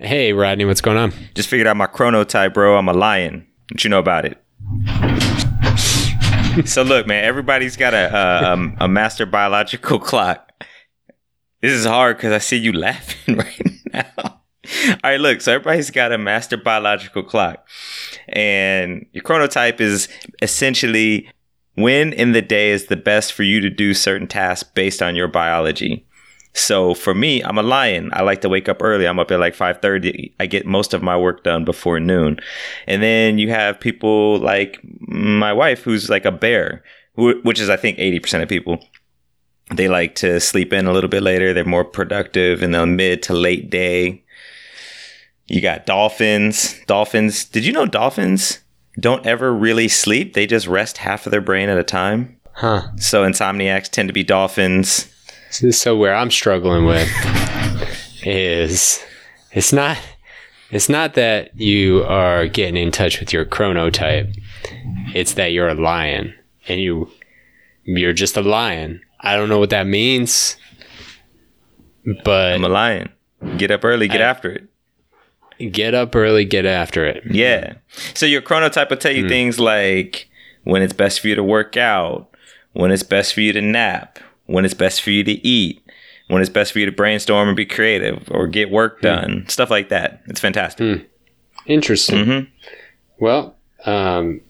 Hey, Rodney, what's going on? Just figured out my chronotype, bro. I'm a lion. What you know about it? so look, man. Everybody's got a a, um, a master biological clock. This is hard because I see you laughing right now. All right, look. So everybody's got a master biological clock, and your chronotype is essentially when in the day is the best for you to do certain tasks based on your biology. So for me, I'm a lion. I like to wake up early. I'm up at like 5:30. I get most of my work done before noon. And then you have people like my wife who's like a bear, which is I think 80% of people. They like to sleep in a little bit later. They're more productive in the mid to late day. You got dolphins. Dolphins. Did you know dolphins don't ever really sleep? They just rest half of their brain at a time. Huh. So insomniacs tend to be dolphins. So where I'm struggling with is it's not it's not that you are getting in touch with your chronotype. It's that you're a lion and you you're just a lion. I don't know what that means, but I'm a lion. Get up early, get I, after it. Get up early, get after it. Yeah. So your chronotype will tell you mm. things like when it's best for you to work out, when it's best for you to nap, when it's best for you to eat, when it's best for you to brainstorm and be creative or get work hmm. done, mm. stuff like that. It's fantastic. Mm. Interesting. Mm-hmm. Well, um,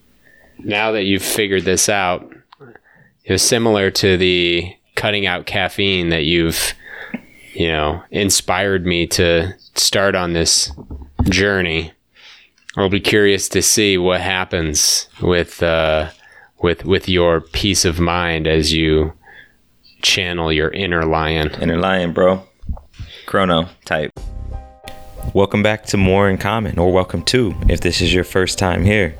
now that you've figured this out, it was similar to the cutting out caffeine that you've, you know, inspired me to start on this journey. I'll be curious to see what happens with uh, with with your peace of mind as you channel your inner lion. Inner lion, bro. Chrono type. Welcome back to More in Common, or welcome to if this is your first time here.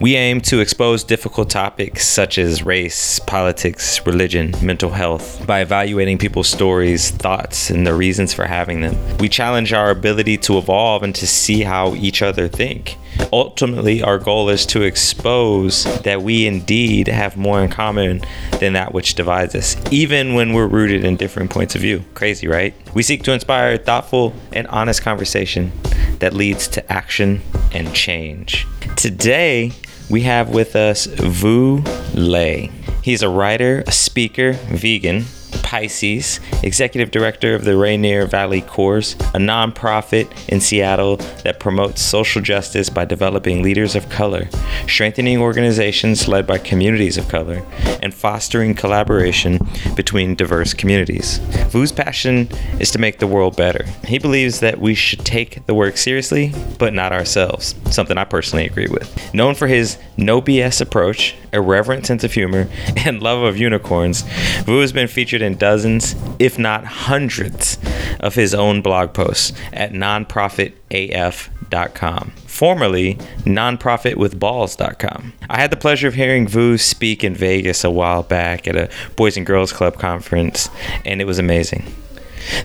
We aim to expose difficult topics such as race, politics, religion, mental health by evaluating people's stories, thoughts, and the reasons for having them. We challenge our ability to evolve and to see how each other think. Ultimately, our goal is to expose that we indeed have more in common than that which divides us, even when we're rooted in different points of view. Crazy, right? We seek to inspire thoughtful and honest conversation that leads to action and change. Today, we have with us Vu Le. He's a writer, a speaker, vegan, Pisces, executive director of the Rainier Valley Corps, a nonprofit in Seattle that promotes social justice by developing leaders of color, strengthening organizations led by communities of color, and fostering collaboration between diverse communities. Vu's passion is to make the world better. He believes that we should take the work seriously, but not ourselves, something I personally agree with. Known for his no BS approach, irreverent sense of humor, and love of unicorns, Vu has been featured in dozens, if not hundreds, of his own blog posts at nonprofitaf.com, formerly nonprofitwithballs.com. I had the pleasure of hearing Vu speak in Vegas a while back at a Boys and Girls Club conference, and it was amazing.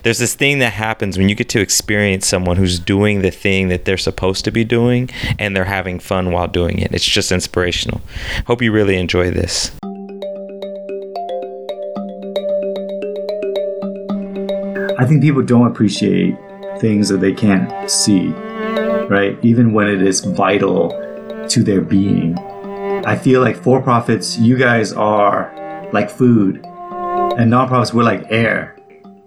There's this thing that happens when you get to experience someone who's doing the thing that they're supposed to be doing and they're having fun while doing it. It's just inspirational. Hope you really enjoy this. I think people don't appreciate things that they can't see, right? Even when it is vital to their being. I feel like for profits, you guys are like food, and nonprofits, we're like air.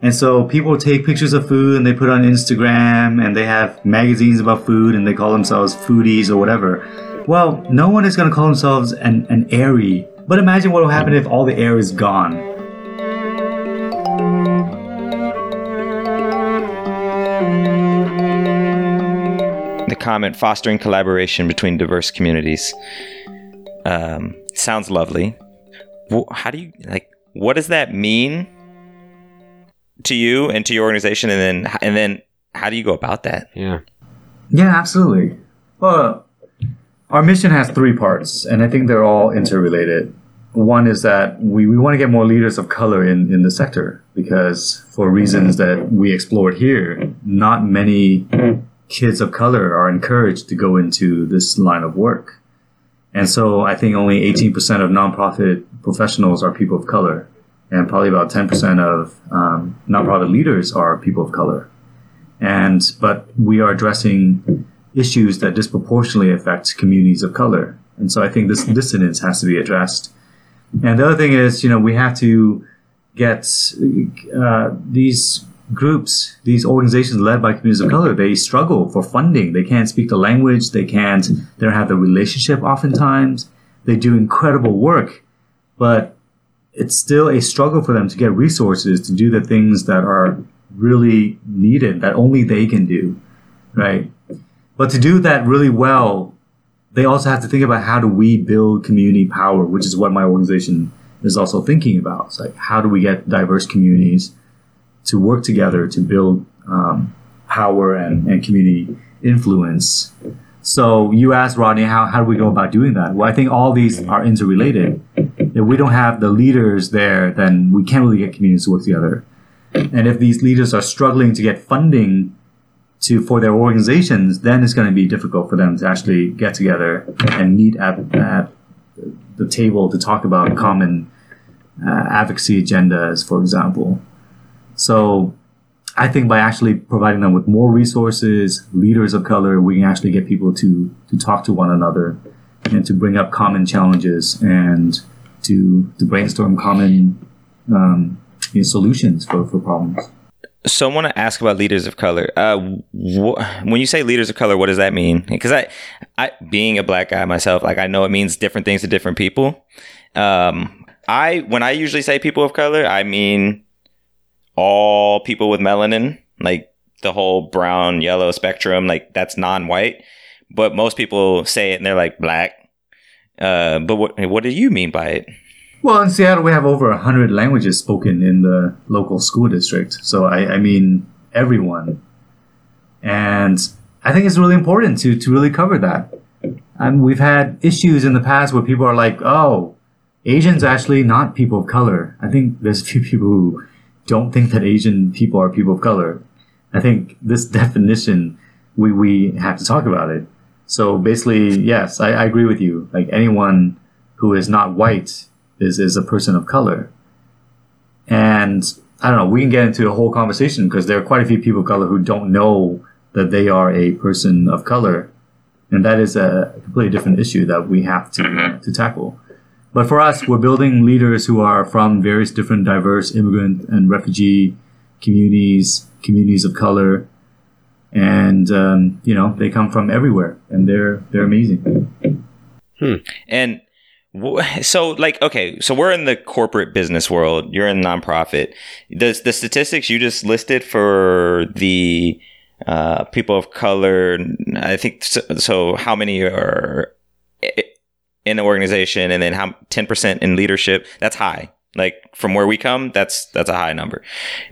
And so people take pictures of food and they put on Instagram and they have magazines about food and they call themselves foodies or whatever. Well, no one is going to call themselves an, an airy. But imagine what will happen if all the air is gone. Comment fostering collaboration between diverse communities um, sounds lovely. How do you like? What does that mean? to you and to your organization, and then and then how do you go about that? Yeah. Yeah, absolutely. Well, our mission has three parts, and I think they're all interrelated. One is that we, we want to get more leaders of color in, in the sector because, for reasons that we explored here, not many kids of color are encouraged to go into this line of work. And so I think only 18% of nonprofit professionals are people of color and probably about 10% of um, nonprofit leaders are people of color. and but we are addressing issues that disproportionately affect communities of color. And so I think this dissonance has to be addressed. And the other thing is, you know, we have to get uh, these groups, these organizations led by communities of color, they struggle for funding. They can't speak the language. They can't, they don't have the relationship oftentimes. They do incredible work, but it's still a struggle for them to get resources to do the things that are really needed that only they can do, right? But to do that really well, they also have to think about how do we build community power, which is what my organization is also thinking about. It's like how do we get diverse communities to work together to build um, power and, and community influence. So you asked Rodney, how, how do we go about doing that? Well, I think all these are interrelated. If we don't have the leaders there, then we can't really get communities to work together. And if these leaders are struggling to get funding to for their organizations, then it's going to be difficult for them to actually get together and meet at, at the table to talk about common uh, advocacy agendas, for example. So I think by actually providing them with more resources, leaders of color, we can actually get people to to talk to one another and to bring up common challenges and to to brainstorm common um, you know, solutions for, for problems. So I want to ask about leaders of color. Uh, wh- when you say leaders of color, what does that mean? Because I, I, being a black guy myself, like I know it means different things to different people. Um, I when I usually say people of color, I mean all people with melanin, like the whole brown yellow spectrum, like that's non-white. But most people say it and they're like black. Uh, but what what do you mean by it? Well, in Seattle, we have over 100 languages spoken in the local school district. So, I, I mean, everyone. And I think it's really important to, to really cover that. And we've had issues in the past where people are like, oh, Asians actually not people of color. I think there's a few people who don't think that Asian people are people of color. I think this definition, we, we have to talk about it. So basically, yes, I, I agree with you. Like anyone who is not white is is a person of color. And I don't know, we can get into a whole conversation because there are quite a few people of color who don't know that they are a person of color. And that is a completely different issue that we have to, mm-hmm. to tackle. But for us, we're building leaders who are from various different diverse immigrant and refugee communities, communities of color. And, um, you know, they come from everywhere and they're, they're amazing. Hmm. And so like okay so we're in the corporate business world you're in nonprofit the, the statistics you just listed for the uh, people of color i think so, so, how many are in the organization and then how 10% in leadership that's high like from where we come that's that's a high number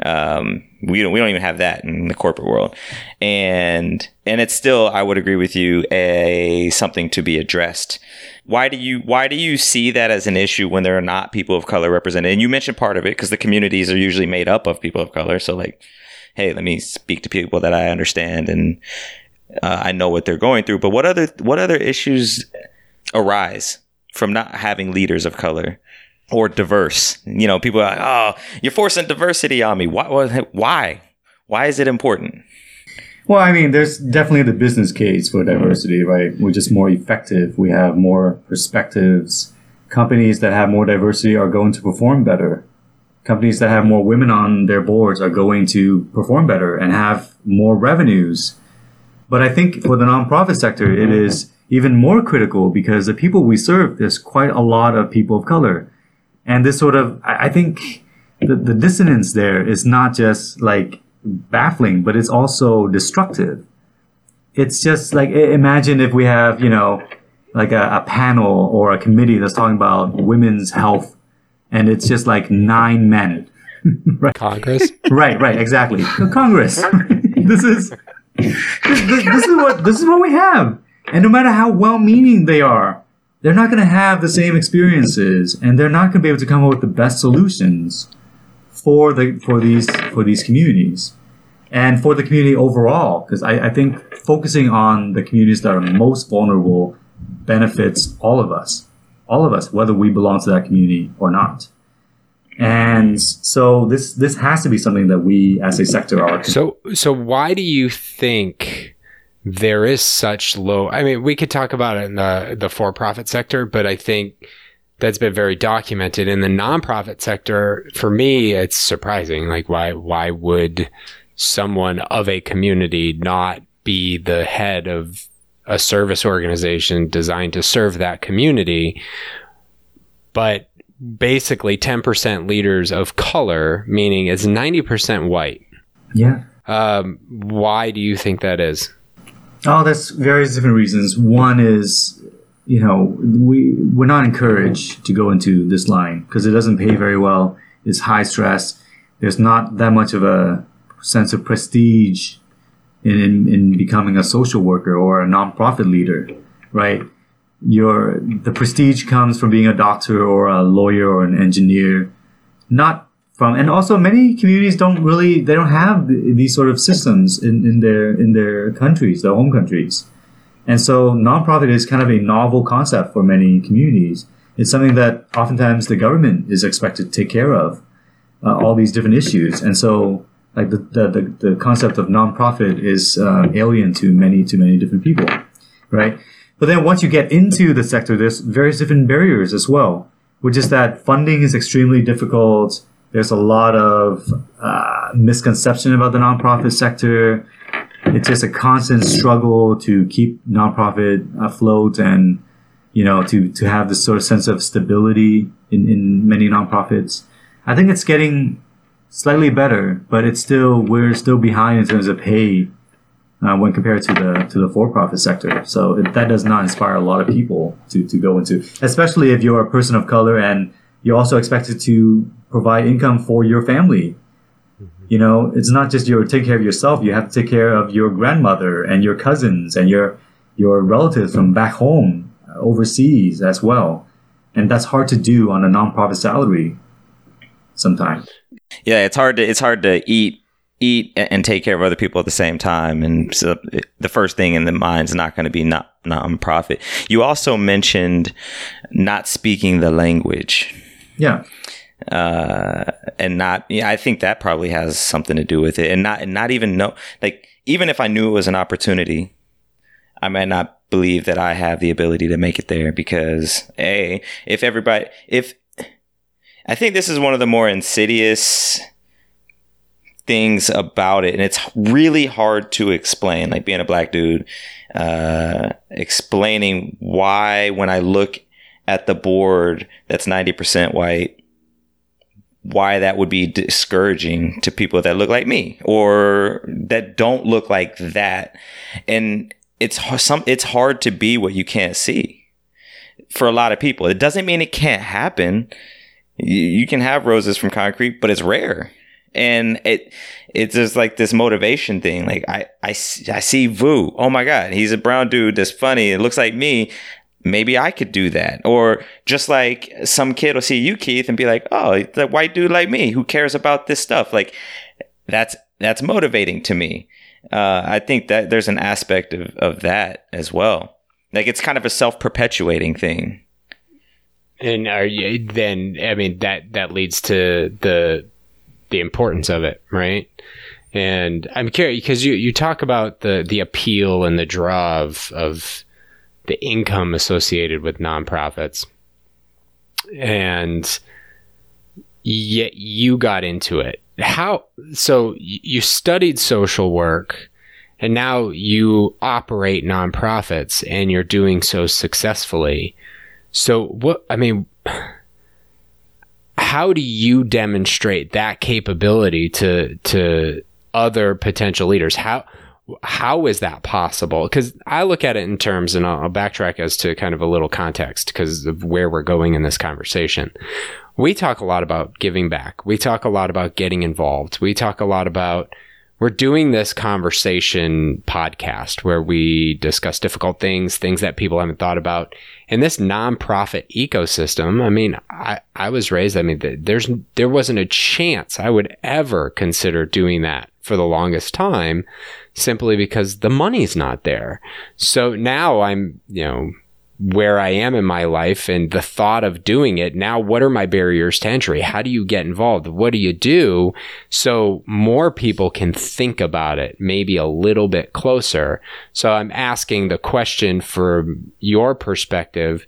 um, we don't we don't even have that in the corporate world and and it's still i would agree with you a something to be addressed why do you why do you see that as an issue when there are not people of color represented? And you mentioned part of it because the communities are usually made up of people of color. So like, hey, let me speak to people that I understand and uh, I know what they're going through. But what other what other issues arise from not having leaders of color? Or diverse, you know, people are like, "Oh, you're forcing diversity on me." Why? Why? Why is it important? Well, I mean, there's definitely the business case for diversity, right? We're just more effective. We have more perspectives. Companies that have more diversity are going to perform better. Companies that have more women on their boards are going to perform better and have more revenues. But I think for the nonprofit sector, it is even more critical because the people we serve, there's quite a lot of people of color. And this sort of, I think the, the dissonance there is not just like baffling, but it's also destructive. It's just like imagine if we have, you know, like a, a panel or a committee that's talking about women's health, and it's just like nine men. right. Congress. right, right, exactly. Congress. this is this, this, this is what this is what we have. And no matter how well-meaning they are, they're not going to have the same experiences, and they're not going to be able to come up with the best solutions for the for these for these communities and for the community overall because I, I think focusing on the communities that are most vulnerable benefits all of us all of us whether we belong to that community or not And so this this has to be something that we as a sector are. So so why do you think there is such low? I mean, we could talk about it in the the for profit sector, but I think that's been very documented in the nonprofit sector. For me, it's surprising. Like why why would someone of a community not be the head of a service organization designed to serve that community? But basically 10% leaders of color, meaning it's 90% white. Yeah. Um, why do you think that is? Oh, that's various different reasons. One is, you know, we we're not encouraged to go into this line because it doesn't pay very well. It's high stress. There's not that much of a sense of prestige in, in, in becoming a social worker or a nonprofit leader, right? your the prestige comes from being a doctor or a lawyer or an engineer, not from and also many communities don't really they don't have these sort of systems in, in their in their countries, their home countries. And so nonprofit is kind of a novel concept for many communities. It's something that oftentimes the government is expected to take care of, uh, all these different issues. And so like the, the, the, the concept of nonprofit is uh, alien to many, to many different people, right? But then once you get into the sector, there's various different barriers as well, which is that funding is extremely difficult. There's a lot of uh, misconception about the nonprofit sector. It's just a constant struggle to keep nonprofit afloat and, you know, to, to have this sort of sense of stability in, in many nonprofits. I think it's getting slightly better, but it's still, we're still behind in terms of pay uh, when compared to the to the for-profit sector. So it, that does not inspire a lot of people to, to go into, especially if you're a person of color and you're also expected to provide income for your family. Mm-hmm. You know, it's not just you're taking care of yourself. You have to take care of your grandmother and your cousins and your your relatives from back home, uh, overseas as well, and that's hard to do on a nonprofit salary. Sometimes. Yeah, it's hard to it's hard to eat eat and take care of other people at the same time. And so the first thing in the mind is not going to be not nonprofit. You also mentioned not speaking the language. Yeah. Uh, and not, yeah, I think that probably has something to do with it. And not, and not even know, like, even if I knew it was an opportunity, I might not believe that I have the ability to make it there because, A, if everybody, if, I think this is one of the more insidious things about it and it's really hard to explain like being a black dude uh, explaining why when i look at the board that's 90% white why that would be discouraging to people that look like me or that don't look like that and it's some it's hard to be what you can't see for a lot of people it doesn't mean it can't happen you, can have roses from concrete but it's rare and it it's just like this motivation thing. Like I I I see Vu. Oh my god, he's a brown dude that's funny. It looks like me. Maybe I could do that. Or just like some kid will see you, Keith, and be like, "Oh, the white dude like me who cares about this stuff." Like that's that's motivating to me. Uh, I think that there's an aspect of, of that as well. Like it's kind of a self perpetuating thing. And are you then? I mean that that leads to the the importance of it, right? And I'm curious because you, you talk about the, the appeal and the draw of, of the income associated with nonprofits. And yet you got into it. How, so you studied social work and now you operate nonprofits and you're doing so successfully. So what, I mean, how do you demonstrate that capability to to other potential leaders? How how is that possible? Because I look at it in terms, and I'll, backtrack as to kind of a little context because of where we're going in this conversation. We talk a lot about giving back. We talk a lot about getting involved. We talk a lot about we're doing this conversation podcast where we discuss difficult things, things that people haven't thought about. In this nonprofit ecosystem, I mean, I, I was raised, I mean, there's, there wasn't a chance I would ever consider doing that for the longest time simply because the money's not there. So now I'm, you know, where I am in my life and the thought of doing it. Now, what are my barriers to entry? How do you get involved? What do you do so more people can think about it maybe a little bit closer? So I'm asking the question from your perspective.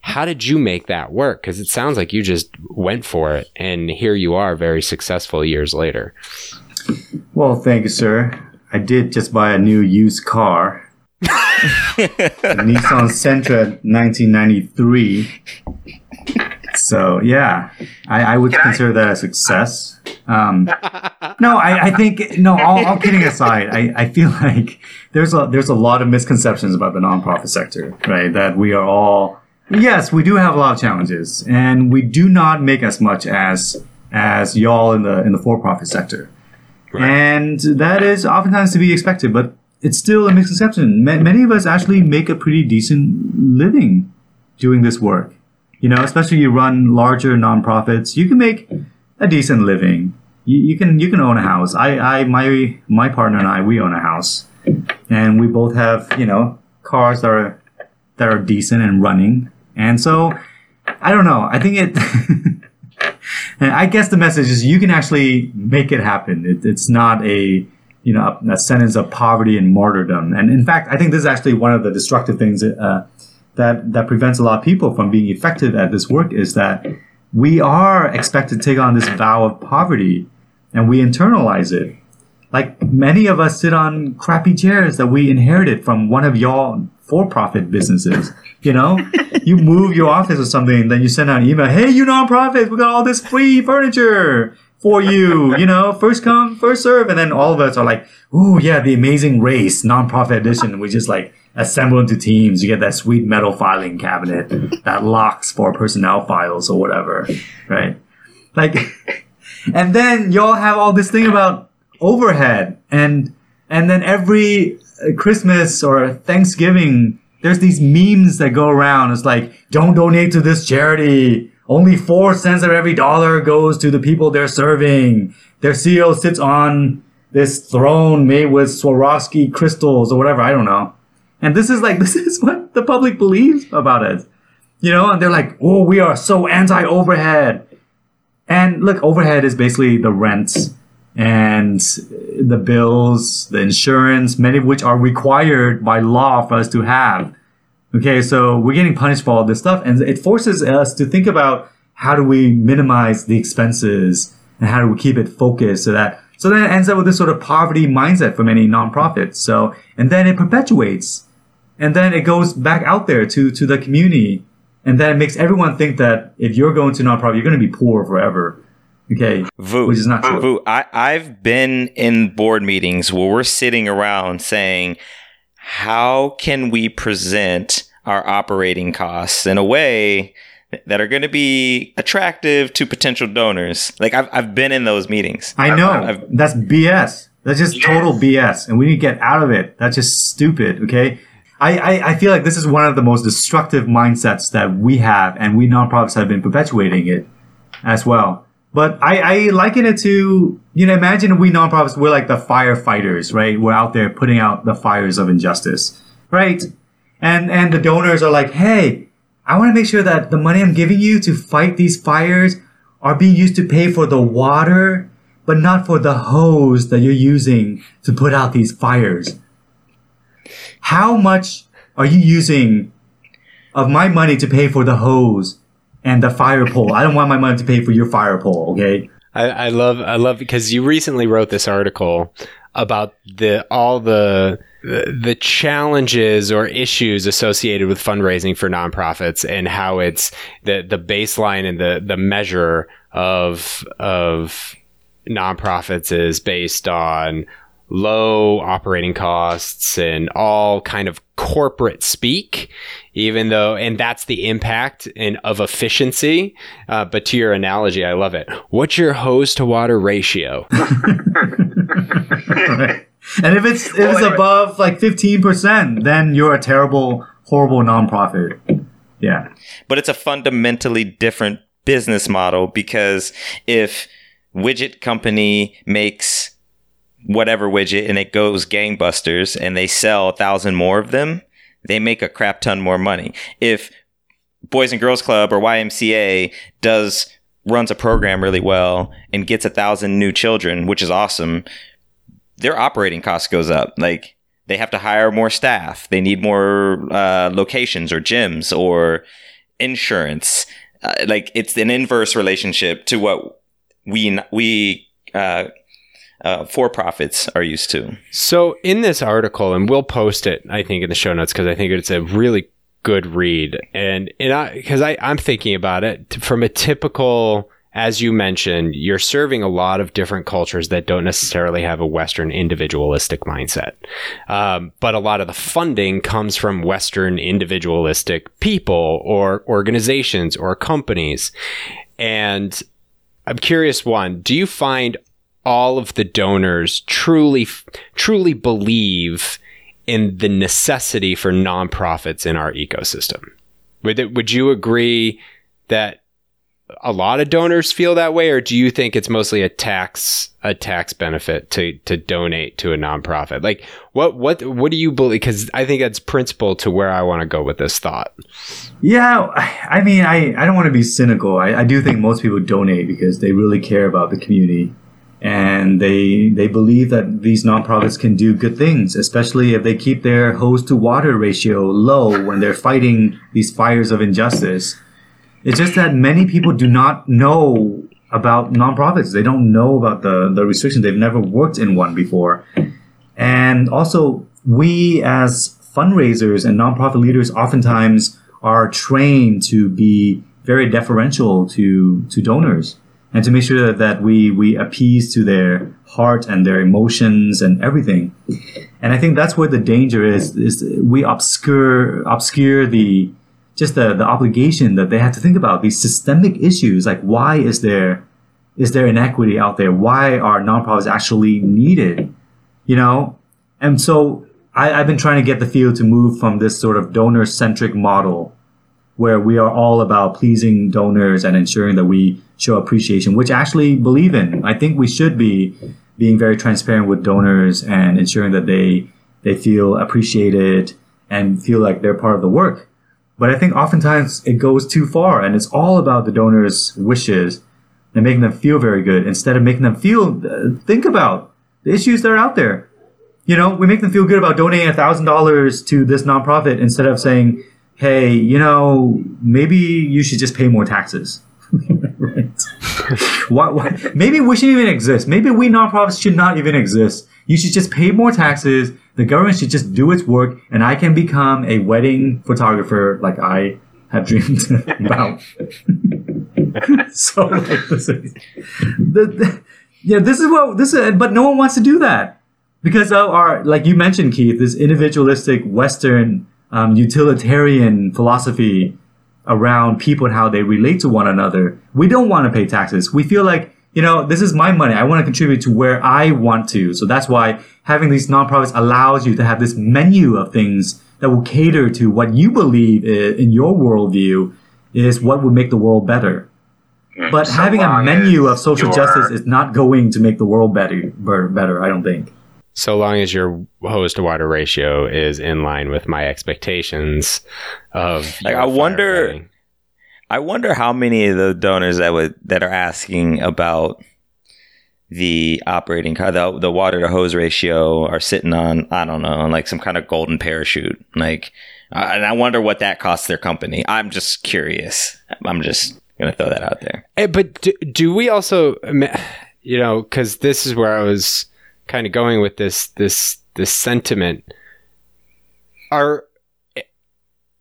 How did you make that work? Because it sounds like you just went for it and here you are very successful years later. Well, thank you, sir. I did just buy a new used car Nissan Sentra 1993. So yeah, I, I would Can consider I? that a success. Um, no, I, I, think no. All, all kidding aside, I, I feel like there's a there's a lot of misconceptions about the nonprofit sector, right? That we are all yes, we do have a lot of challenges, and we do not make as much as as y'all in the in the for profit sector. Right. And that is oftentimes to be expected, but it's still a misconception. many of us actually make a pretty decent living doing this work. You know, especially you run larger nonprofits, you can make a decent living. You, you can you can own a house. I, I my my partner and I we own a house, and we both have you know cars that are that are decent and running. And so I don't know. I think it. I guess the message is you can actually make it happen. It, it's not a you know, a, a, sentence of poverty and martyrdom. And in fact, I think this is actually one of the destructive things uh, that that prevents a lot of people from being effective at this work is that we are expected to take on this vow of poverty, and we internalize it. Like many of us sit on crappy chairs that we inherited from one of y'all for-profit businesses. You know, you move your office or something, then you send out an email, "Hey, you nonprofits, we got all this free furniture." for you, you know, first come, first serve. And then all of us are like, ooh, yeah, the amazing race, nonprofit edition. We just like assemble into teams. You get that sweet metal filing cabinet that locks for personnel files or whatever, right? Like, and then y'all have all this thing about overhead and, and then every Uh, Christmas or Thanksgiving, there's these memes that go around. It's like, don't donate to this charity only four cents of every dollar goes to the people they're serving. Their CEO sits on this throne made with Swarovski crystals or whatever. I don't know. And this is like, this is what the public believes about it. You know, and they're like, oh, we are so anti overhead. And look, overhead is basically the rents and the bills, the insurance, many of which are required by law for us to have. Okay, so we're getting punished for all this stuff, and it forces us to think about how do we minimize the expenses and how do we keep it focused so that so then it ends up with this sort of poverty mindset for many nonprofits. So and then it perpetuates, and then it goes back out there to to the community, and then it makes everyone think that if you're going to nonprofit, you're going to be poor forever. Okay, Vu, which is not true. Vu, I, I've been in board meetings where we're sitting around saying how can we present our operating costs in a way that are going to be attractive to potential donors? Like I've, I've been in those meetings. I know I've, I've, that's BS. That's just yes. total BS, and we need to get out of it. That's just stupid. Okay. I, I, I feel like this is one of the most destructive mindsets that we have, and we nonprofits have been perpetuating it as well. But I, I liken it to, you know, imagine we nonprofits, we're like the firefighters, right? We're out there putting out the fires of injustice, right? And, and the donors are like, hey, I want to make sure that the money I'm giving you to fight these fires are being used to pay for the water, but not for the hose that you're using to put out these fires. How much are you using of my money to pay for the hose and the fire pole. I don't want my money to pay for your fire pole. Okay. I, I love I love because you recently wrote this article about the all the the challenges or issues associated with fundraising for nonprofits and how it's the the baseline and the the measure of of nonprofits is based on low operating costs and all kind of corporate speak, even though, and that's the impact and of efficiency. Uh, but to your analogy, I love it. What's your hose to water ratio? And if it's if it's above like fifteen percent, then you're a terrible, horrible nonprofit. Yeah. But it's a fundamentally different business model because if widget company makes whatever widget and it goes gangbusters and they sell a thousand more of them, they make a crap ton more money. If Boys and Girls Club or YMCA does runs a program really well and gets a thousand new children, which is awesome, their operating cost goes up. Like they have to hire more staff. They need more uh, locations or gyms or insurance. Uh, like it's an inverse relationship to what we we uh, uh, for profits are used to. So in this article, and we'll post it, I think, in the show notes because I think it's a really good read, and and I because I I'm thinking about it from a typical. As you mentioned, you're serving a lot of different cultures that don't necessarily have a Western individualistic mindset. Um, but a lot of the funding comes from Western individualistic people or organizations or companies. And I'm curious one, do you find all of the donors truly truly believe in the necessity for nonprofits in our ecosystem. Would it, would you agree that a lot of donors feel that way, or do you think it's mostly a tax a tax benefit to to donate to a nonprofit? Like, what what what do you believe? Because I think that's principle to where I want to go with this thought. Yeah, I mean, I I don't want to be cynical. I, I do think most people donate because they really care about the community and they they believe that these nonprofits can do good things, especially if they keep their hose to water ratio low when they're fighting these fires of injustice. It's just that many people do not know about nonprofits. They don't know about the, the restrictions. They've never worked in one before. And also, we as fundraisers and nonprofit leaders oftentimes are trained to be very deferential to, to donors and to make sure that, we we appease to their heart and their emotions and everything. And I think that's where the danger is is we obscure obscure the just the, the obligation that they have to think about these systemic issues like why is there is there inequity out there? Why are nonprofits actually needed? You know? And so I, i've been trying to get the field to move from this sort of donor centric model where we are all about pleasing donors and ensuring that we show appreciation, which I actually believe in. I think we should be being very transparent with donors and ensuring that they they feel appreciated and feel like they're part of the work. But I think oftentimes it goes too far and it's all about the donors' wishes and making them feel very good instead of making them feel uh, think about the issues that are out there. You know, we make them feel good about donating thousand dollars to this nonprofit instead of saying, hey, you know, maybe you should just pay more taxes. right. why, why, maybe we shouldn't even exist. Maybe we nonprofits should not even exist. You should just pay more taxes. The government should just do its work, and I can become a wedding photographer like I have dreamed about. so, like, this is, the, the, yeah, this is what this is, but no one wants to do that because of our, like you mentioned, Keith, this individualistic Western um, utilitarian philosophy around people and how they relate to one another. We don't want to pay taxes. We feel like, you know, this is my money. I want to contribute to where I want to. So that's why having these nonprofits allows you to have this menu of things that will cater to what you believe in your worldview is what would make the world better. Mm, but so having a menu of social justice is not going to make the world better, better, I don't think so long as your hose to water ratio is in line with my expectations of like I wonder I wonder how many of the donors that would that are asking about the operating car the, the water to hose ratio are sitting on I don't know on like some kind of golden parachute. Like and I wonder what that costs their company. I'm just curious. I'm just gonna throw that out there. Hey, but do, do we also you know because this is where I was kind of going with this this this sentiment. Are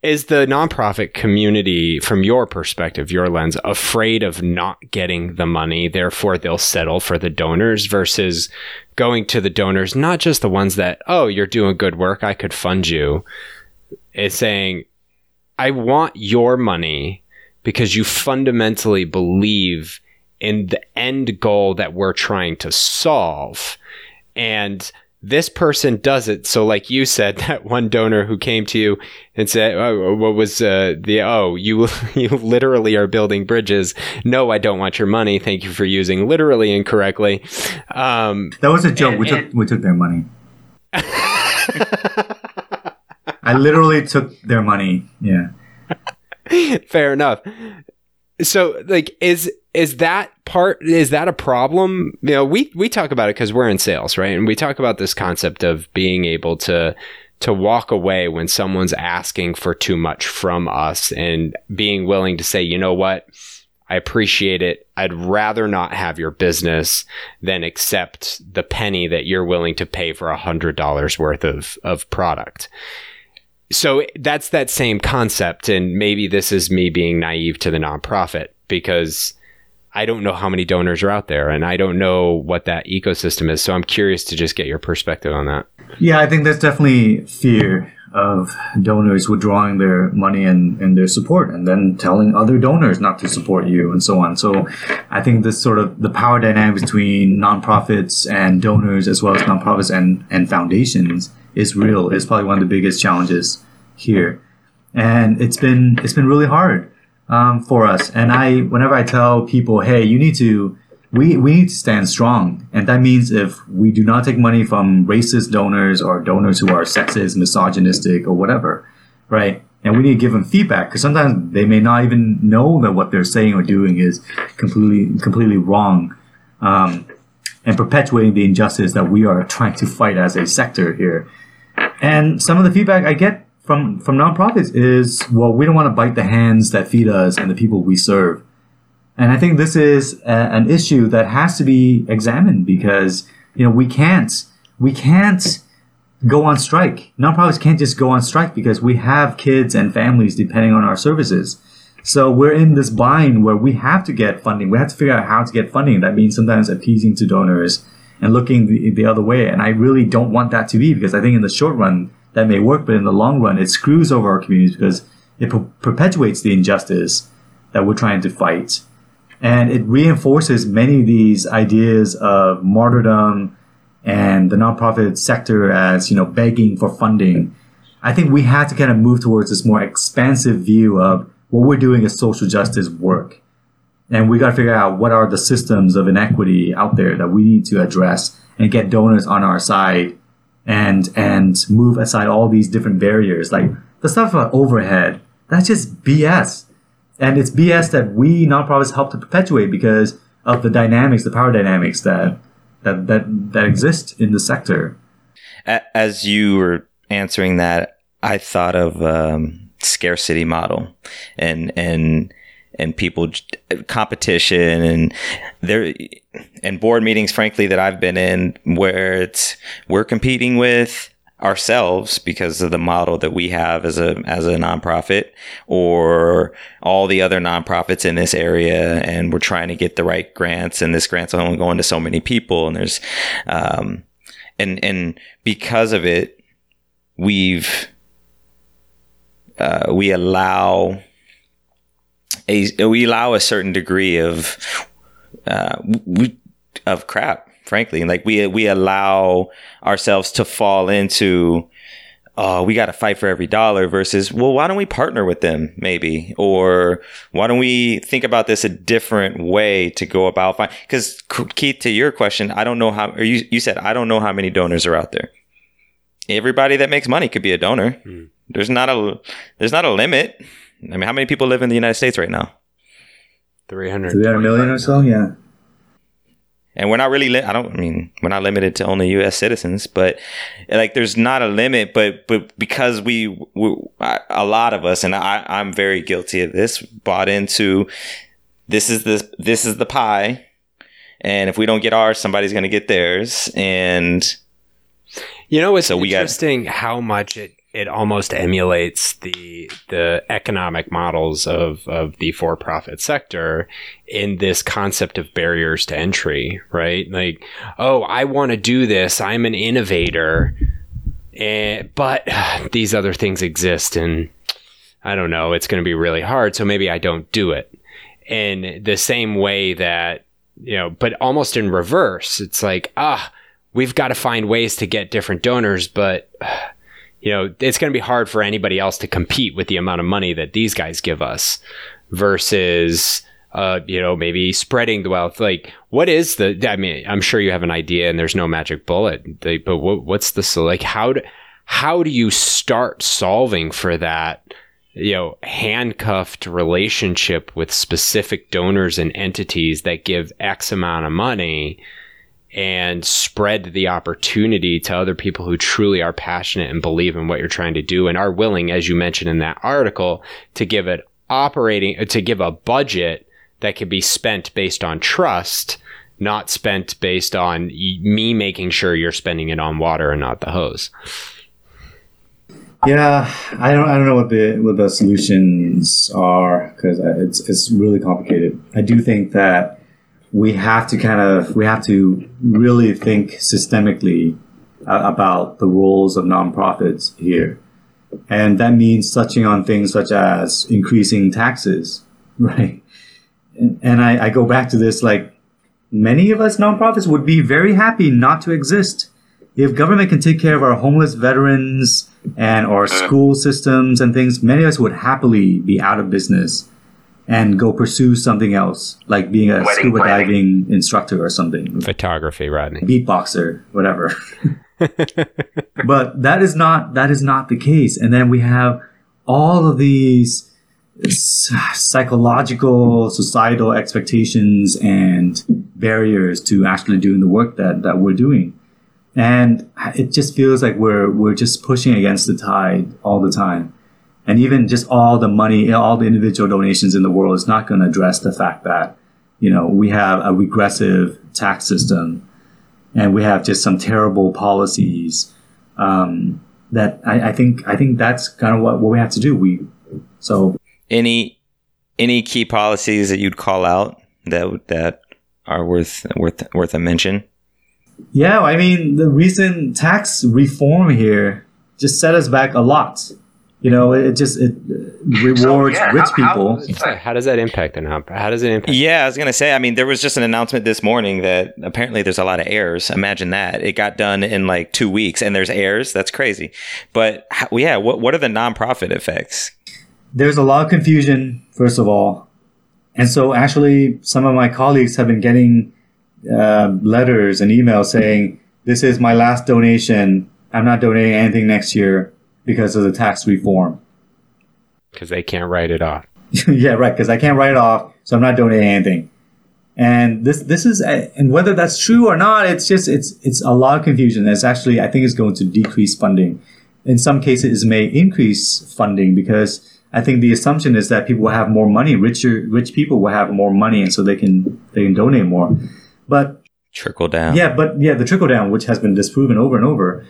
is the nonprofit community from your perspective your lens afraid of not getting the money therefore they'll settle for the donors versus going to the donors not just the ones that oh you're doing good work i could fund you it's saying i want your money because you fundamentally believe in the end goal that we're trying to solve and this person does it. So, like you said, that one donor who came to you and said, oh, "What was uh, the? Oh, you you literally are building bridges. No, I don't want your money. Thank you for using literally incorrectly." Um, that was a joke. And, we took we took their money. I I literally took their money. Yeah. Fair enough. So, like, is is that part? Is that a problem? You know, we we talk about it because we're in sales, right? And we talk about this concept of being able to to walk away when someone's asking for too much from us and being willing to say, you know what, I appreciate it. I'd rather not have your business than accept the penny that you're willing to pay for a hundred dollars worth of, of product so that's that same concept. And maybe this is me being naive to the nonprofit because I don't know how many donors are out there and I don't know what that ecosystem is. So I'm curious to just get your perspective on that. Yeah, I think there's definitely fear of donors withdrawing their money and, and their support and then telling other donors not to support you and so on. So I think this sort of the power dynamic between nonprofits and donors as well as nonprofits and, and foundations is real. It's probably one of the biggest challenges here, and it's been it's been really hard um, for us. And I, whenever I tell people, hey, you need to we, we need to stand strong. And that means if we do not take money from racist donors or donors who are sexist, misogynistic, or whatever, right? And we need to give them feedback because sometimes they may not even know that what they're saying or doing is completely completely wrong. Um, and perpetuating the injustice that we are trying to fight as a sector here. And some of the feedback I get from from nonprofits is, well, we don't want to bite the hands that feed us and the people we serve. And I think this is a, an issue that has to be examined because you know we can't we can't go on strike. Nonprofits can't just go on strike because we have kids and families depending on our services. So we're in this bind where we have to get funding. We have to figure out how to get funding. That means sometimes appeasing to donors and looking the, the other way. And I really don't want that to be because I think in the short run that may work, but in the long run, it screws over our communities because it per- perpetuates the injustice that we're trying to fight. And it reinforces many of these ideas of martyrdom and the nonprofit sector as, you know, begging for funding. I think we have to kind of move towards this more expansive view of what we're doing is social justice work. And we got to figure out what are the systems of inequity out there that we need to address and get donors on our side and, and move aside all these different barriers. Like the stuff about overhead, that's just BS. And it's BS that we nonprofits help to perpetuate because of the dynamics, the power dynamics that, that, that, that exist in the sector. As you were answering that, I thought of, um, scarcity model and and and people competition and there and board meetings frankly that I've been in where it's we're competing with ourselves because of the model that we have as a as a nonprofit or all the other nonprofits in this area. And we're trying to get the right grants and this grant's only going to so many people and there's um and and because of it we've uh, we allow a we allow a certain degree of uh, we, of crap. Frankly, like we we allow ourselves to fall into oh, we got to fight for every dollar versus, well, why don't we partner with them maybe? Or why don't we think about this a different way to go about finding, because Keith, to your question, I don't know how, or you, you said, I don't know how many donors are out there. Everybody that makes money could be a donor. Mm. There's not a there's not a limit. I mean, how many people live in the United States right now? 300, 300 million or so, yeah. And we're not really, li- I don't I mean, we're not limited to only U.S. citizens, but like, there's not a limit. But but because we, we a lot of us, and I, I'm very guilty of this, bought into this is the this is the pie, and if we don't get ours, somebody's going to get theirs, and you know, it's so interesting got, how much it it almost emulates the the economic models of of the for profit sector in this concept of barriers to entry, right? Like, oh, I want to do this. I'm an innovator, and, eh, but these other things exist, and I don't know. It's going to be really hard, so maybe I don't do it. In the same way that you know, but almost in reverse, it's like ah, we've got to find ways to get different donors, but you know, it's going to be hard for anybody else to compete with the amount of money that these guys give us versus, uh, you know, maybe spreading the wealth. Like, what is the, I mean, I'm sure you have an idea and there's no magic bullet, but what, what's the, like, how do, how do you start solving for that? you know handcuffed relationship with specific donors and entities that give x amount of money and spread the opportunity to other people who truly are passionate and believe in what you're trying to do and are willing as you mentioned in that article to give it operating uh, to give a budget that can be spent based on trust not spent based on me making sure you're spending it on water and not the hose yeah, I don't I don't know what the what the solutions are because uh, it's it's really complicated. I do think that we have to kind of we have to really think systemically uh, about the roles of nonprofits here, and that means touching on things such as increasing taxes, right? And, and I, I go back to this like many of us nonprofits would be very happy not to exist if government can take care of our homeless veterans and our school systems and things, many of us would happily be out of business and go pursue something else, like being a Wedding scuba planning. diving instructor or something. Photography, Rodney. Beatboxer, whatever. but that is not that is not the case. And then we have all of these psychological, societal expectations and barriers to actually doing the work that, that we're doing and it just feels like we're we're just pushing against the tide all the time and even just all the money all the individual donations in the world is not going to address the fact that you know we have a regressive tax system and we have just some terrible policies um, that I, I, think I think that's kind of what, what we have to do. We so. Any any key policies that you'd call out that that are worth worth worth a mention? Yeah, I mean, the recent tax reform here just set us back a lot. You know, it just it rewards so, yeah, rich how, people. How, how, does that impact them? How, how does it impact? Yeah, I was gonna say. I mean, there was just an announcement this morning that apparently there's a lot of errors. Imagine that it got done in like two weeks, and there's errors. That's crazy. But yeah, what what are the nonprofit effects? There's a lot of confusion, first of all, and so actually, some of my colleagues have been getting uh, letters and emails saying, this is my last donation. I'm not donating anything next year because of the tax reform. Because they can't write it off. yeah, right. Because I can't write it off, so I'm not donating anything. And this this is uh, and whether that's true or not, it's just it's it's a lot of confusion. It's actually I think it's going to decrease funding. In some cases, it may increase funding because I think the assumption is that people will have more money. Richer rich people will have more money, and so they can they can donate more. But trickle down. Yeah, but yeah, the trickle down, which has been disproven over and over.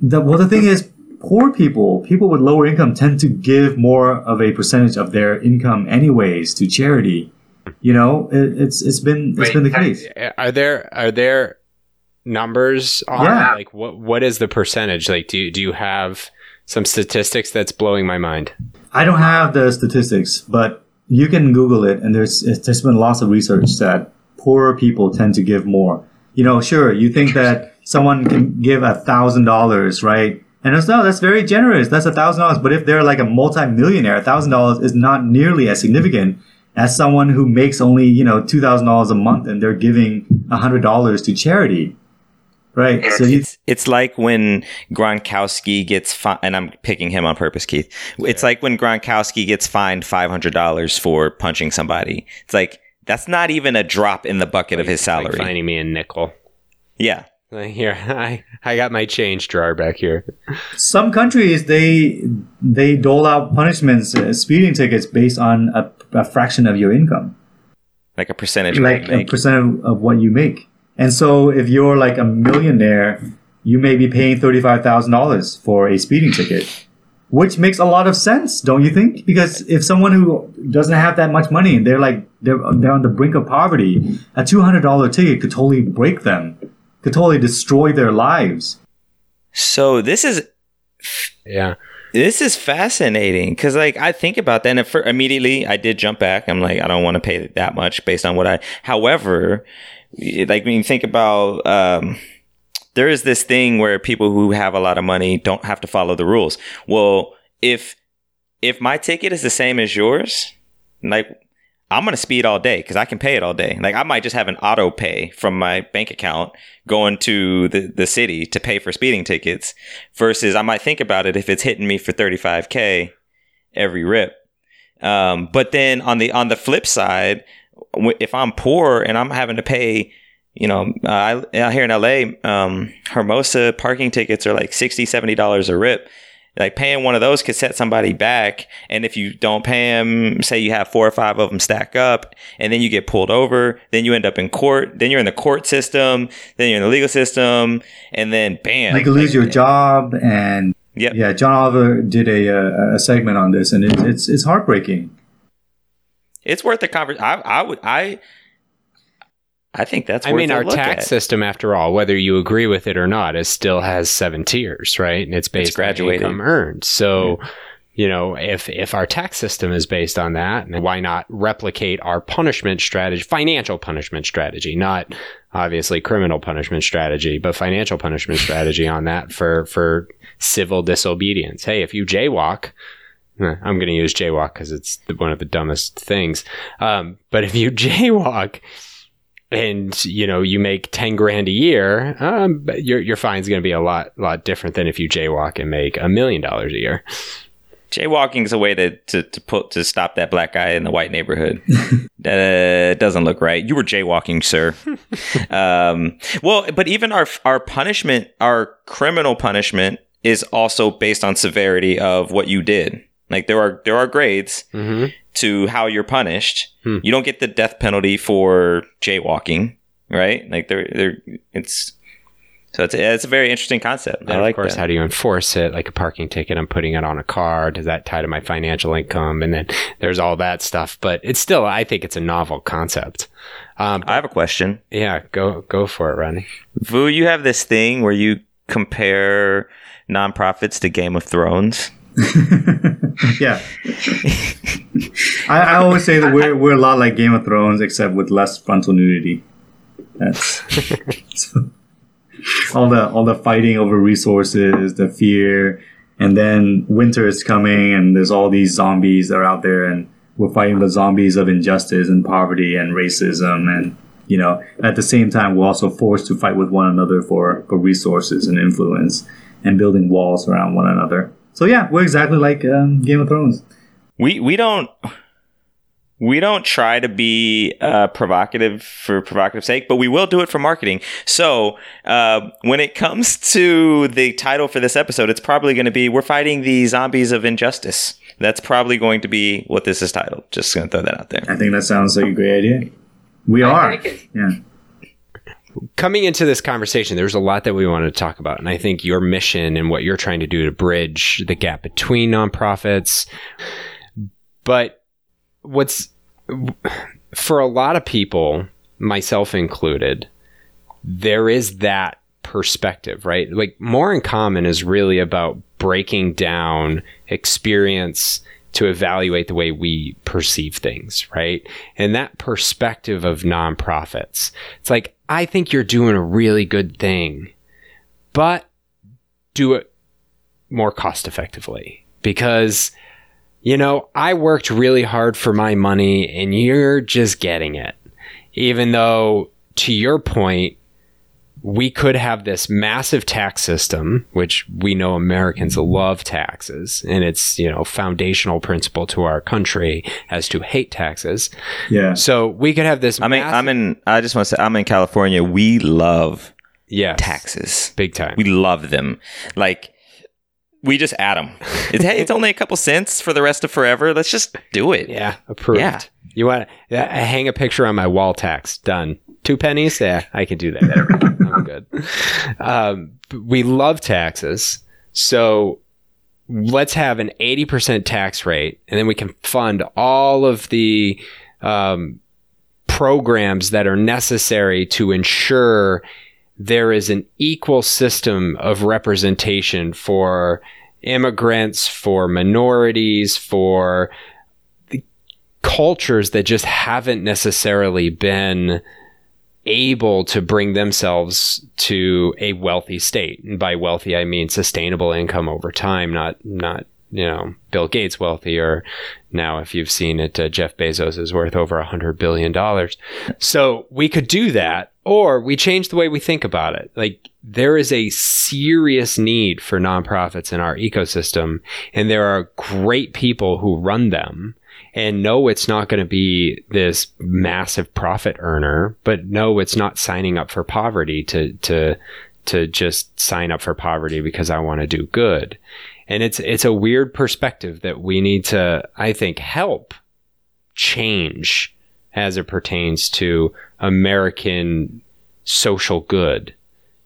The well, the thing is, poor people, people with lower income, tend to give more of a percentage of their income, anyways, to charity. You know, it, it's it's been it's Wait, been the case. Eh, are there are there numbers on yeah. like what what is the percentage? Like, do you, do you have some statistics that's blowing my mind? I don't have the statistics, but you can Google it, and there's there's been lots of research that poorer people tend to give more. You know, sure, you think that someone can give a thousand dollars, right? And it's no, that's very generous. That's a thousand dollars. But if they're like a multi-millionaire, a thousand dollars is not nearly as significant as someone who makes only, you know, two thousand dollars a month and they're giving a hundred dollars to charity. Right. It's, so it's, it's like when Gronkowski gets fined, and I'm picking him on purpose, Keith. It's yeah. like when Gronkowski gets fined $500 for punching somebody. It's like, that's not even a drop in the bucket like, of his salary. Like finding me a nickel. Yeah. Here, I I got my change drawer back here. Some countries they they dole out punishments, uh, speeding tickets based on a, a, fraction of your income, like a percentage, like a percent of, of what you make. And so, if you're like a millionaire, you may be paying thirty five thousand dollars for a speeding ticket which makes a lot of sense, don't you think? Because if someone who doesn't have that much money and they're like they're they're on the brink of poverty, a two hundred dollar ticket could totally break them, could totally destroy their lives. So this is, yeah, this is fascinating because like I think about that and for, immediately I did jump back. I'm like I don't want to pay that much based on what I. However, like when you think about. um there is this thing where people who have a lot of money don't have to follow the rules. Well, if if my ticket is the same as yours, like I'm going to speed all day because I can pay it all day. Like I might just have an auto pay from my bank account going to the, the city to pay for speeding tickets versus I might think about it if it's hitting me for 35K every rip. Um, but then on the, on the flip side, if I'm poor and I'm having to pay, you know, uh, I, here in LA, um, Hermosa parking tickets are like 60, 70 dollars a rip like paying one of those could set somebody back and if you don't pay them say you have four or five of them stack up and then you get pulled over then you end up in court then you're in the court system then you're in the legal system and then bam like you lose your job and yep. yeah john oliver did a, a, a segment on this and it, it's it's heartbreaking it's worth the conversation I, I would i I think that's. I mean, our tax at. system, after all, whether you agree with it or not, is still has seven tiers, right? And it's based it's graduated. on income earned. So, yeah. you know, if if our tax system is based on that, why not replicate our punishment strategy, financial punishment strategy, not obviously criminal punishment strategy, but financial punishment strategy on that for for civil disobedience. Hey, if you jaywalk. I'm going to use jaywalk because it's one of the dumbest things. Um, but if you jaywalk, and you know you make 10 grand a year um, your, your fine's going to be a lot lot different than if you jaywalk and make a million dollars a year. Jaywalking is a way to, to, to put to stop that black guy in the white neighborhood. That uh, doesn't look right. You were jaywalking sir. Um, well but even our our punishment our criminal punishment is also based on severity of what you did like there are there are grades mm-hmm. to how you're punished. Hmm. You don't get the death penalty for jaywalking, right? Like there there it's so it's it's a very interesting concept. And I like of course, that. how do you enforce it? Like a parking ticket, I'm putting it on a car. Does that tie to my financial income? And then there's all that stuff. But it's still, I think it's a novel concept. Um, I have a question. Yeah, go go for it, Ronnie. Vu, you have this thing where you compare nonprofits to Game of Thrones. yeah. I, I, always say that we're, we're a lot like Game of Thrones, except with less frontal nudity. That's so, all the all the fighting over resources, the fear, and then winter is coming, and there's all these zombies that are out there, and we're fighting the zombies of injustice and poverty and racism, and you know, at the same time, we're also forced to fight with one another for for resources and influence, and building walls around one another. So yeah, we're exactly like um, Game of Thrones. We we don't we don't try to be uh, provocative for provocative sake, but we will do it for marketing. So uh, when it comes to the title for this episode, it's probably going to be "We're fighting the zombies of injustice." That's probably going to be what this is titled. Just going to throw that out there. I think that sounds like a great idea. We I are. Yeah coming into this conversation, there's a lot that we wanted to talk about. And I think your mission and what you're trying to do to bridge the gap between nonprofits. But what's for a lot of people, myself included, there is that perspective, right? Like more in common is really about breaking down experience to evaluate the way we perceive things, right? And that perspective of nonprofits, it's like, I think you're doing a really good thing, but do it more cost effectively because, you know, I worked really hard for my money and you're just getting it. Even though, to your point, we could have this massive tax system, which we know Americans love taxes, and it's you know foundational principle to our country as to hate taxes. Yeah. So we could have this. I mean, I'm in. I just want to say, I'm in California. We love yeah taxes big time. We love them. Like we just add them. It's, hey, it's only a couple cents for the rest of forever. Let's just do it. Yeah, approved. Yeah. You want to uh, hang a picture on my wall tax? Done two pennies. Yeah, I can do that. I'm good. Um, we love taxes, so let's have an 80% tax rate, and then we can fund all of the um, programs that are necessary to ensure there is an equal system of representation for immigrants, for minorities, for cultures that just haven't necessarily been able to bring themselves to a wealthy state. And by wealthy, I mean sustainable income over time, not, not you know Bill Gates wealthy, or now if you've seen it, uh, Jeff Bezos is worth over a hundred billion dollars. So we could do that, or we change the way we think about it. Like there is a serious need for nonprofits in our ecosystem, and there are great people who run them. And no, it's not going to be this massive profit earner, but no, it's not signing up for poverty to to to just sign up for poverty because I want to do good. And it's it's a weird perspective that we need to, I think, help change as it pertains to American social good.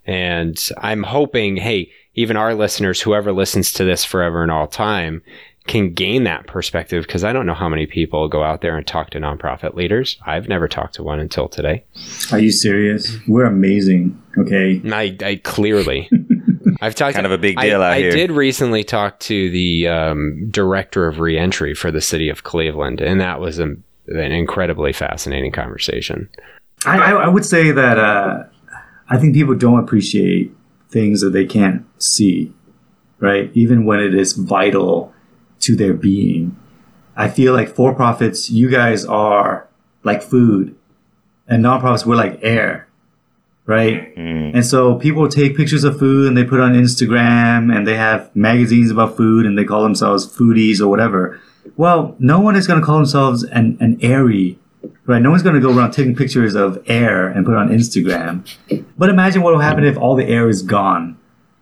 And I'm hoping, hey, even our listeners, whoever listens to this forever and all time, can gain that perspective because I don't know how many people go out there and talk to nonprofit leaders. I've never talked to one until today. Are you serious? We're amazing. Okay. I, I clearly. I've talked kind of a big deal I, out I here. did recently talk to the um, director of reentry for the city of Cleveland, and that was a, an incredibly fascinating conversation. I, I, I would say that uh, I think people don't appreciate things that they can't see, right? Even when it is vital to their being. I feel like for profits, you guys are like food, and nonprofits, we're like air right? Mm. And so people take pictures of food and they put on Instagram and they have magazines about food and they call themselves foodies or whatever. Well, no one is going to call themselves an, an airy, right? No one's going to go around taking pictures of air and put it on Instagram. But imagine what will happen if all the air is gone.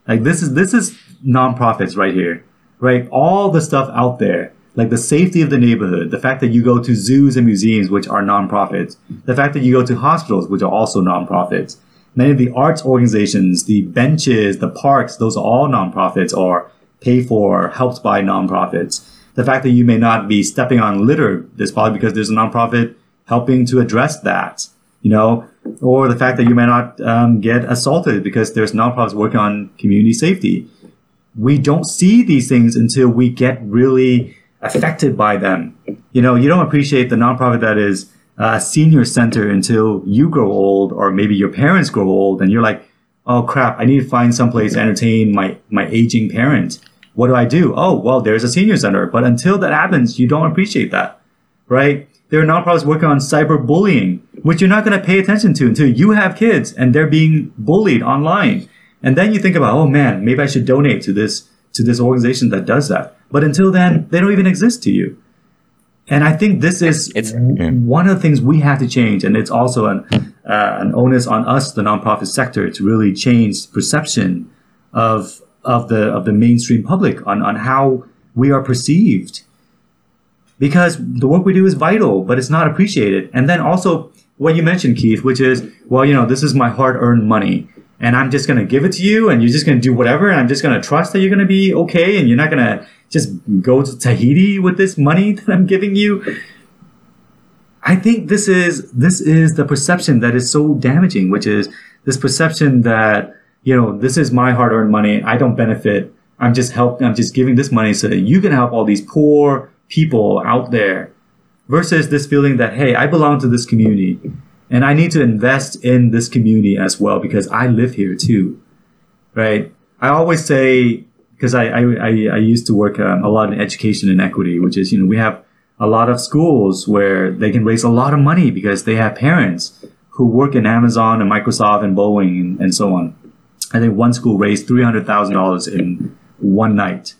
Like this is, this is nonprofits right here, right? All the stuff out there like the safety of the neighborhood, the fact that you go to zoos and museums, which are nonprofits, the fact that you go to hospitals, which are also nonprofits, many of the arts organizations, the benches, the parks, those are all nonprofits or paid for, helped by nonprofits. The fact that you may not be stepping on litter is probably because there's a nonprofit helping to address that, you know, or the fact that you may not um, get assaulted because there's nonprofits working on community safety. We don't see these things until we get really affected by them. You know, you don't appreciate the nonprofit that is uh, a senior center until you grow old or maybe your parents grow old and you're like, oh crap, I need to find someplace to entertain my, my aging parent. What do I do? Oh, well, there's a senior center. But until that happens, you don't appreciate that, right? There are nonprofits working on cyberbullying, which you're not going to pay attention to until you have kids and they're being bullied online. And then you think about, oh man, maybe I should donate to this, to this organization that does that. But until then, they don't even exist to you. And I think this is it's, one of the things we have to change. And it's also an, uh, an onus on us, the nonprofit sector, to really change perception of, of the, of the mainstream public on, on how we are perceived. Because the work we do is vital, but it's not appreciated. And then also what you mentioned, Keith, which is, well, you know, this is my hard earned money and I'm just going to give it to you and you're just going to do whatever. And I'm just going to trust that you're going to be okay. And you're not going to just go to Tahiti with this money that I'm giving you. I think this is this is the perception that is so damaging, which is this perception that you know this is my hard-earned money. I don't benefit. I'm just helping. I'm just giving this money so that you can help all these poor people out there. Versus this feeling that hey, I belong to this community, and I need to invest in this community as well because I live here too, right? I always say because I, I, I used to work um, a lot in education and equity, which is, you know, we have a lot of schools where they can raise a lot of money because they have parents who work in Amazon and Microsoft and Boeing and, and so on. I think one school raised $300,000 in one night.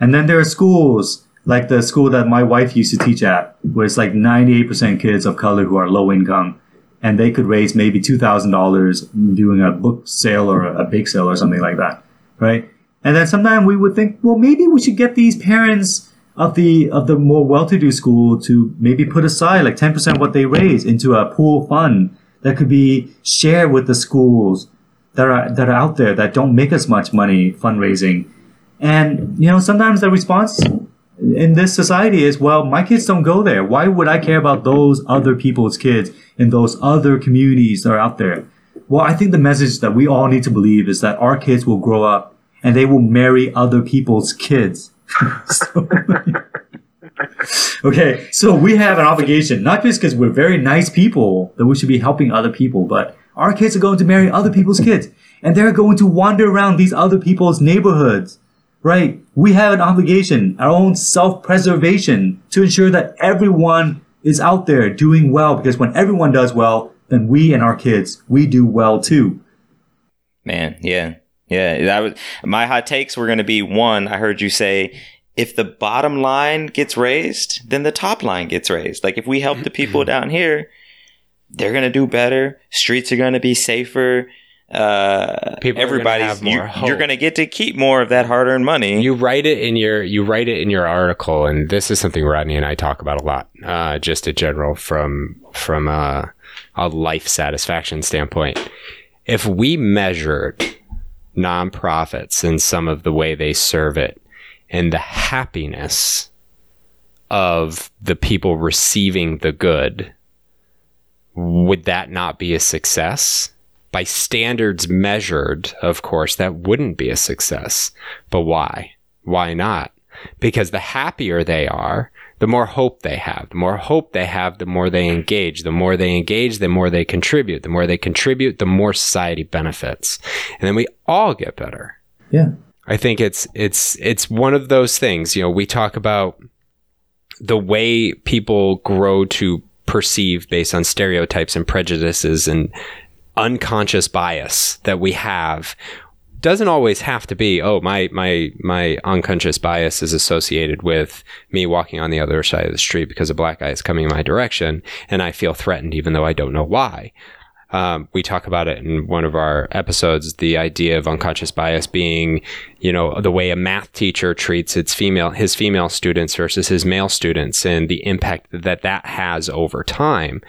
And then there are schools like the school that my wife used to teach at, where it's like 98% kids of color who are low income. And they could raise maybe $2,000 doing a book sale or a bake sale or something like that. Right. And then sometimes we would think, well, maybe we should get these parents of the of the more well-to-do school to maybe put aside like 10% of what they raise into a pool fund that could be shared with the schools that are that are out there that don't make as much money fundraising. And you know, sometimes the response in this society is, well, my kids don't go there. Why would I care about those other people's kids in those other communities that are out there? Well, I think the message that we all need to believe is that our kids will grow up and they will marry other people's kids. okay, so we have an obligation, not just because we're very nice people that we should be helping other people, but our kids are going to marry other people's kids, and they're going to wander around these other people's neighborhoods, right? We have an obligation, our own self-preservation to ensure that everyone is out there doing well because when everyone does well, then we and our kids, we do well too. Man, yeah. Yeah, that was my hot takes were going to be one, I heard you say if the bottom line gets raised, then the top line gets raised. Like if we help the people mm-hmm. down here, they're going to do better. Streets are going to be safer. Uh, people everybody you, you're going to get to keep more of that hard-earned money. You write it in your you write it in your article, and this is something Rodney and I talk about a lot, uh, just in general from from a, a life satisfaction standpoint. If we measured nonprofits and some of the way they serve it, and the happiness of the people receiving the good, would that not be a success? By standards measured, of course, that wouldn't be a success. But why? Why not? Because the happier they are, the more hope they have. The more hope they have, the more they engage. The more they engage, the more they contribute. The more they contribute, the more society benefits. And then we all get better. Yeah. I think it's it's it's one of those things. You know, we talk about the way people grow to perceive based on stereotypes and prejudices and unconscious bias that we have doesn't always have to be oh my my my unconscious bias is associated with me walking on the other side of the street because a black guy is coming in my direction and I feel threatened even though I don't know why. Um, we talk about it in one of our episodes the idea of unconscious bias being you know the way a math teacher treats its female his female students versus his male students and the impact that that has over time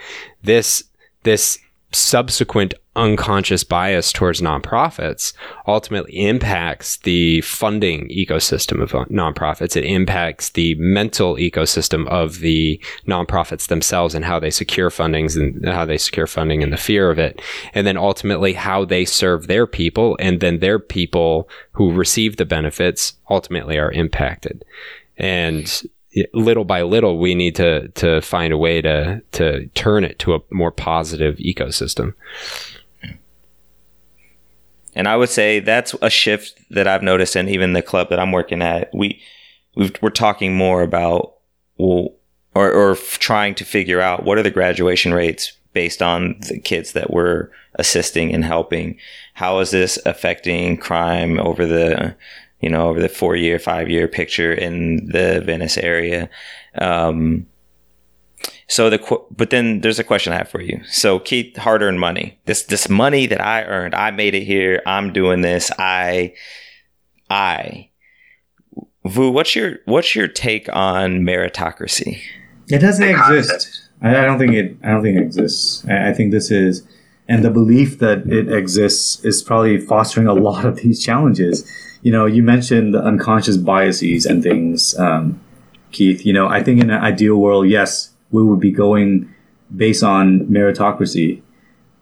this this subsequent unconscious bias towards nonprofits ultimately impacts the funding ecosystem of nonprofits. It impacts the mental ecosystem of the nonprofits themselves and how they secure fundings and how they secure funding and the fear of it. And then ultimately how they serve their people and then their people who receive the benefits ultimately are impacted. And little by little, we need to to find a way to to turn it to a more positive ecosystem. And I would say that's a shift that I've noticed, and even the club that I'm working at, we we are talking more about well, or or trying to figure out what are the graduation rates based on the kids that we're assisting and helping. How is this affecting crime over the you know, over the four year, five year picture in the Venice area. Um, so the but then there's a question I have for you. So Keith, hard earned money. This this money that I earned, I made it here. I'm doing this. I I Vu, what's your what's your take on meritocracy? It doesn't exist. I, I don't think it. I don't think it exists. I, I think this is, and the belief that it exists is probably fostering a lot of these challenges you know, you mentioned the unconscious biases and things, um, Keith. You know, I think in an ideal world, yes, we would be going based on meritocracy,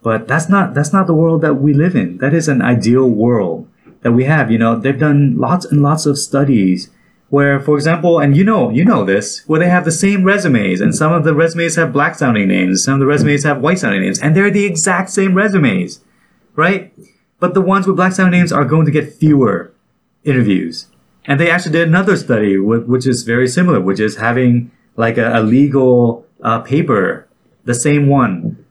but that's not that's not the world that we live in. That is an ideal world that we have. You know, they've done lots and lots of studies where, for example, and you know, you know this, where they have the same resumes, and some of the resumes have black sounding names, some of the resumes have white sounding names, and they're the exact same resumes, right? But the ones with black sounding names are going to get fewer interviews. And they actually did another study, which is very similar, which is having like a, a legal uh, paper, the same one.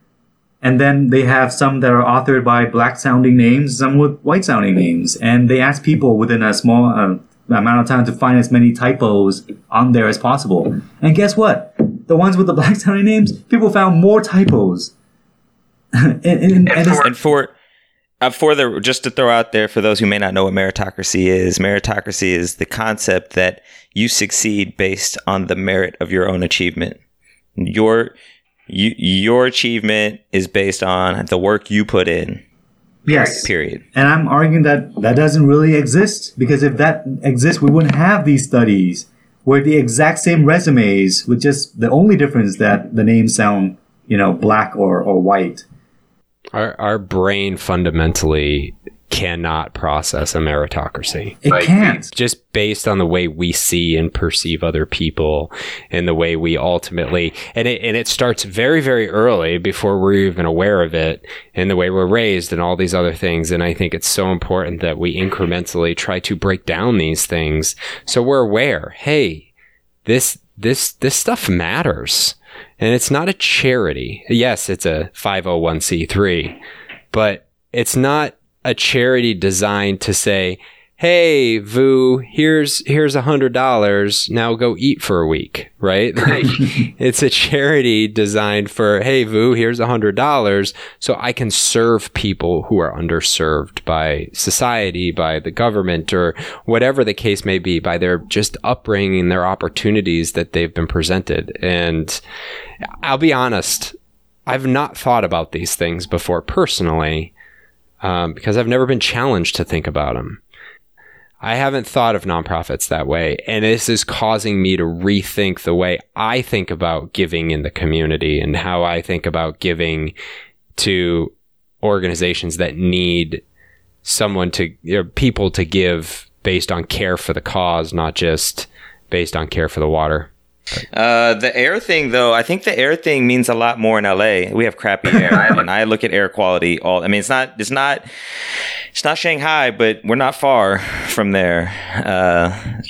And then they have some that are authored by black sounding names, some with white sounding names. And they ask people within a small uh, amount of time to find as many typos on there as possible. And guess what? The ones with the black sounding names, people found more typos. and, and, and, and for uh, for Uh, the just to throw out there for those who may not know what meritocracy is, meritocracy is the concept that you succeed based on the merit of your own achievement. Your you, your achievement is based on the work you put in. Yes. Period. And I'm arguing that that doesn't really exist because if that exists, we wouldn't have these studies where the exact same resumes with just the only difference that the names sound, you know, black or, or white our our brain fundamentally cannot process a meritocracy. It like, can't. Just based on the way we see and perceive other people and the way we ultimately and it and it starts very, very early before we're even aware of it and the way we're raised and all these other things. And I think it's so important that we incrementally try to break down these things so we're aware, hey, this this this stuff matters. And it's not a charity. Yes, it's a 501c3, but it's not a charity designed to say, "Hey, Vu, here's here's a hundred dollars. Now go eat for a week." Right? Like, it's a charity designed for, "Hey, Vu, here's a hundred dollars, so I can serve people who are underserved by society, by the government, or whatever the case may be, by their just upbringing, their opportunities that they've been presented." And I'll be honest. I've not thought about these things before personally um, because I've never been challenged to think about them. I haven't thought of nonprofits that way. And this is causing me to rethink the way I think about giving in the community and how I think about giving to organizations that need someone to, know, people to give based on care for the cause, not just based on care for the water. Uh, the air thing, though, I think the air thing means a lot more in LA. We have crappy air, and I look at air quality. All I mean, it's not, it's not, it's not Shanghai, but we're not far from there. Uh,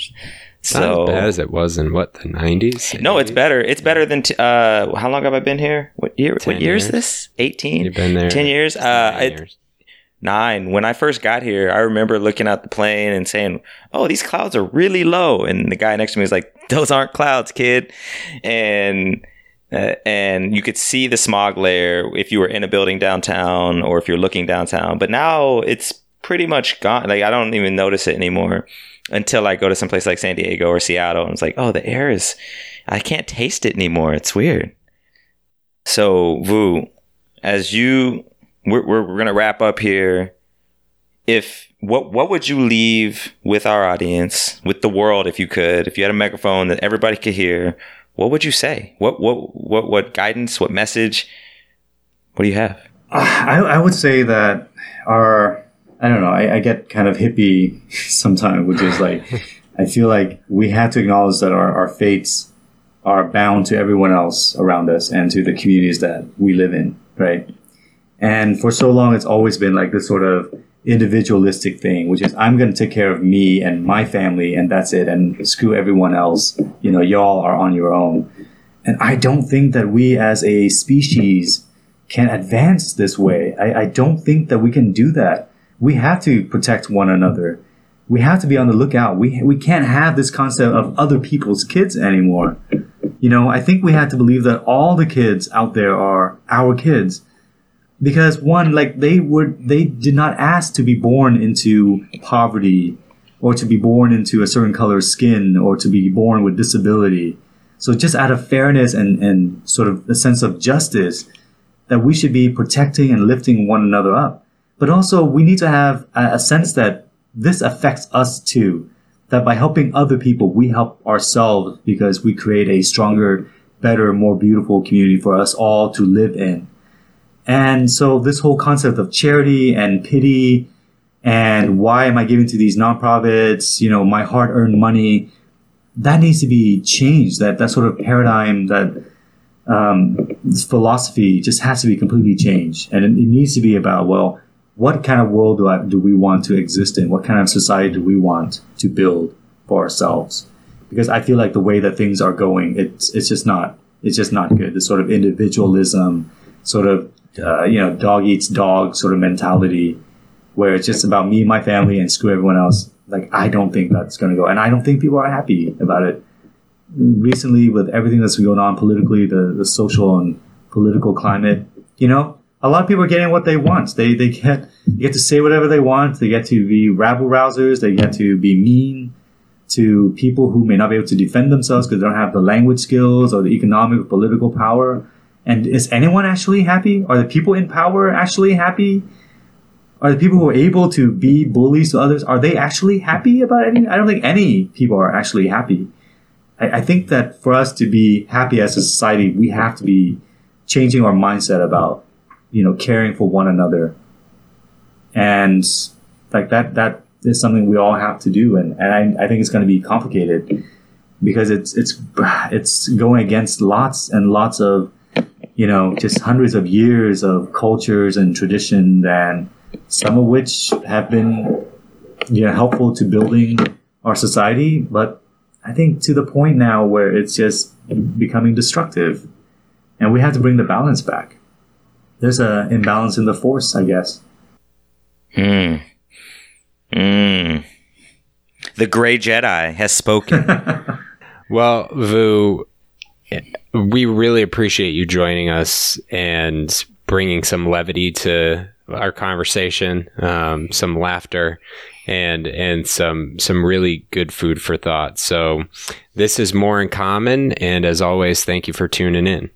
so not as bad as it was in what the nineties. No, it's better. It's better than. T- uh, how long have I been here? What year? What year years. is this? Eighteen. You've been there. Ten years. Uh, years nine. When I first got here, I remember looking at the plane and saying, "Oh, these clouds are really low," and the guy next to me was like, "Those aren't clouds, kid," and uh, and you could see the smog layer if you were in a building downtown or if you're looking downtown. But now it's pretty much gone. Like I don't even notice it anymore until I go to some place like San Diego or Seattle, and it's like, oh, the air is. I can't taste it anymore. It's weird. So, Vu, as you we're, we're, we're going to wrap up here. If what what would you leave with our audience, with the world, if you could, if you had a microphone that everybody could hear, what would you say? What what what what guidance? What message? What do you have? Uh, I I would say that our I don't know. I, I get kind of hippie sometimes, which is like I feel like we have to acknowledge that our, our fates are bound to everyone else around us and to the communities that we live in, right? And for so long, it's always been like this sort of individualistic thing, which is I'm going to take care of me and my family, and that's it, and screw everyone else. You know, y'all are on your own. And I don't think that we as a species can advance this way. I, I don't think that we can do that. We have to protect one another. We have to be on the lookout. We, we can't have this concept of other people's kids anymore. You know, I think we have to believe that all the kids out there are our kids because one like they were they did not ask to be born into poverty or to be born into a certain color of skin or to be born with disability. So just out of fairness and, and sort of a sense of justice that we should be protecting and lifting one another up. But also we need to have a, a sense that this affects us too. That by helping other people we help ourselves because we create a stronger better more beautiful community for us all to live in and so this whole concept of charity and pity and why am I giving to these nonprofits, you know, my hard earned money, that needs to be changed. That, that sort of paradigm, that um, philosophy just has to be completely changed. And it, it needs to be about, well, what kind of world do, I, do we want to exist in? What kind of society do we want to build for ourselves? Because I feel like the way that things are going, it's, it's just not, it's just not good. This sort of individualism, sort of uh, you know, dog eats dog sort of mentality where it's just about me, my family, and screw everyone else. Like, I don't think that's going to go. And I don't think people are happy about it. Recently, with everything that's going on politically, the, the social and political climate, you know, a lot of people are getting what they want. They, they get, they get to say whatever they want. They get to be rabble rousers. They get to be mean to people who may not be able to defend themselves because they don't have the language skills or the economic or political power. And is anyone actually happy? Are the people in power actually happy? Are the people who are able to be bullies to others, are they actually happy about anything? I don't think any people are actually happy. I, I think that for us to be happy as a society, we have to be changing our mindset about, you know, caring for one another. And like that that is something we all have to do, and and I, I think it's going to be complicated because it's it's it's going against lots and lots of you know just hundreds of years of cultures and tradition and some of which have been you know helpful to building our society. But i think to the point now where it's just becoming destructive. And we have to bring the balance back. There's an imbalance in the force i guess. Hmm. Hmm. The gray jedi has spoken. Well vu we really appreciate you joining us and bringing some levity to our conversation, um, some laughter, and and some some really good food for thought. So this is more in common, and as always, thank you for tuning in.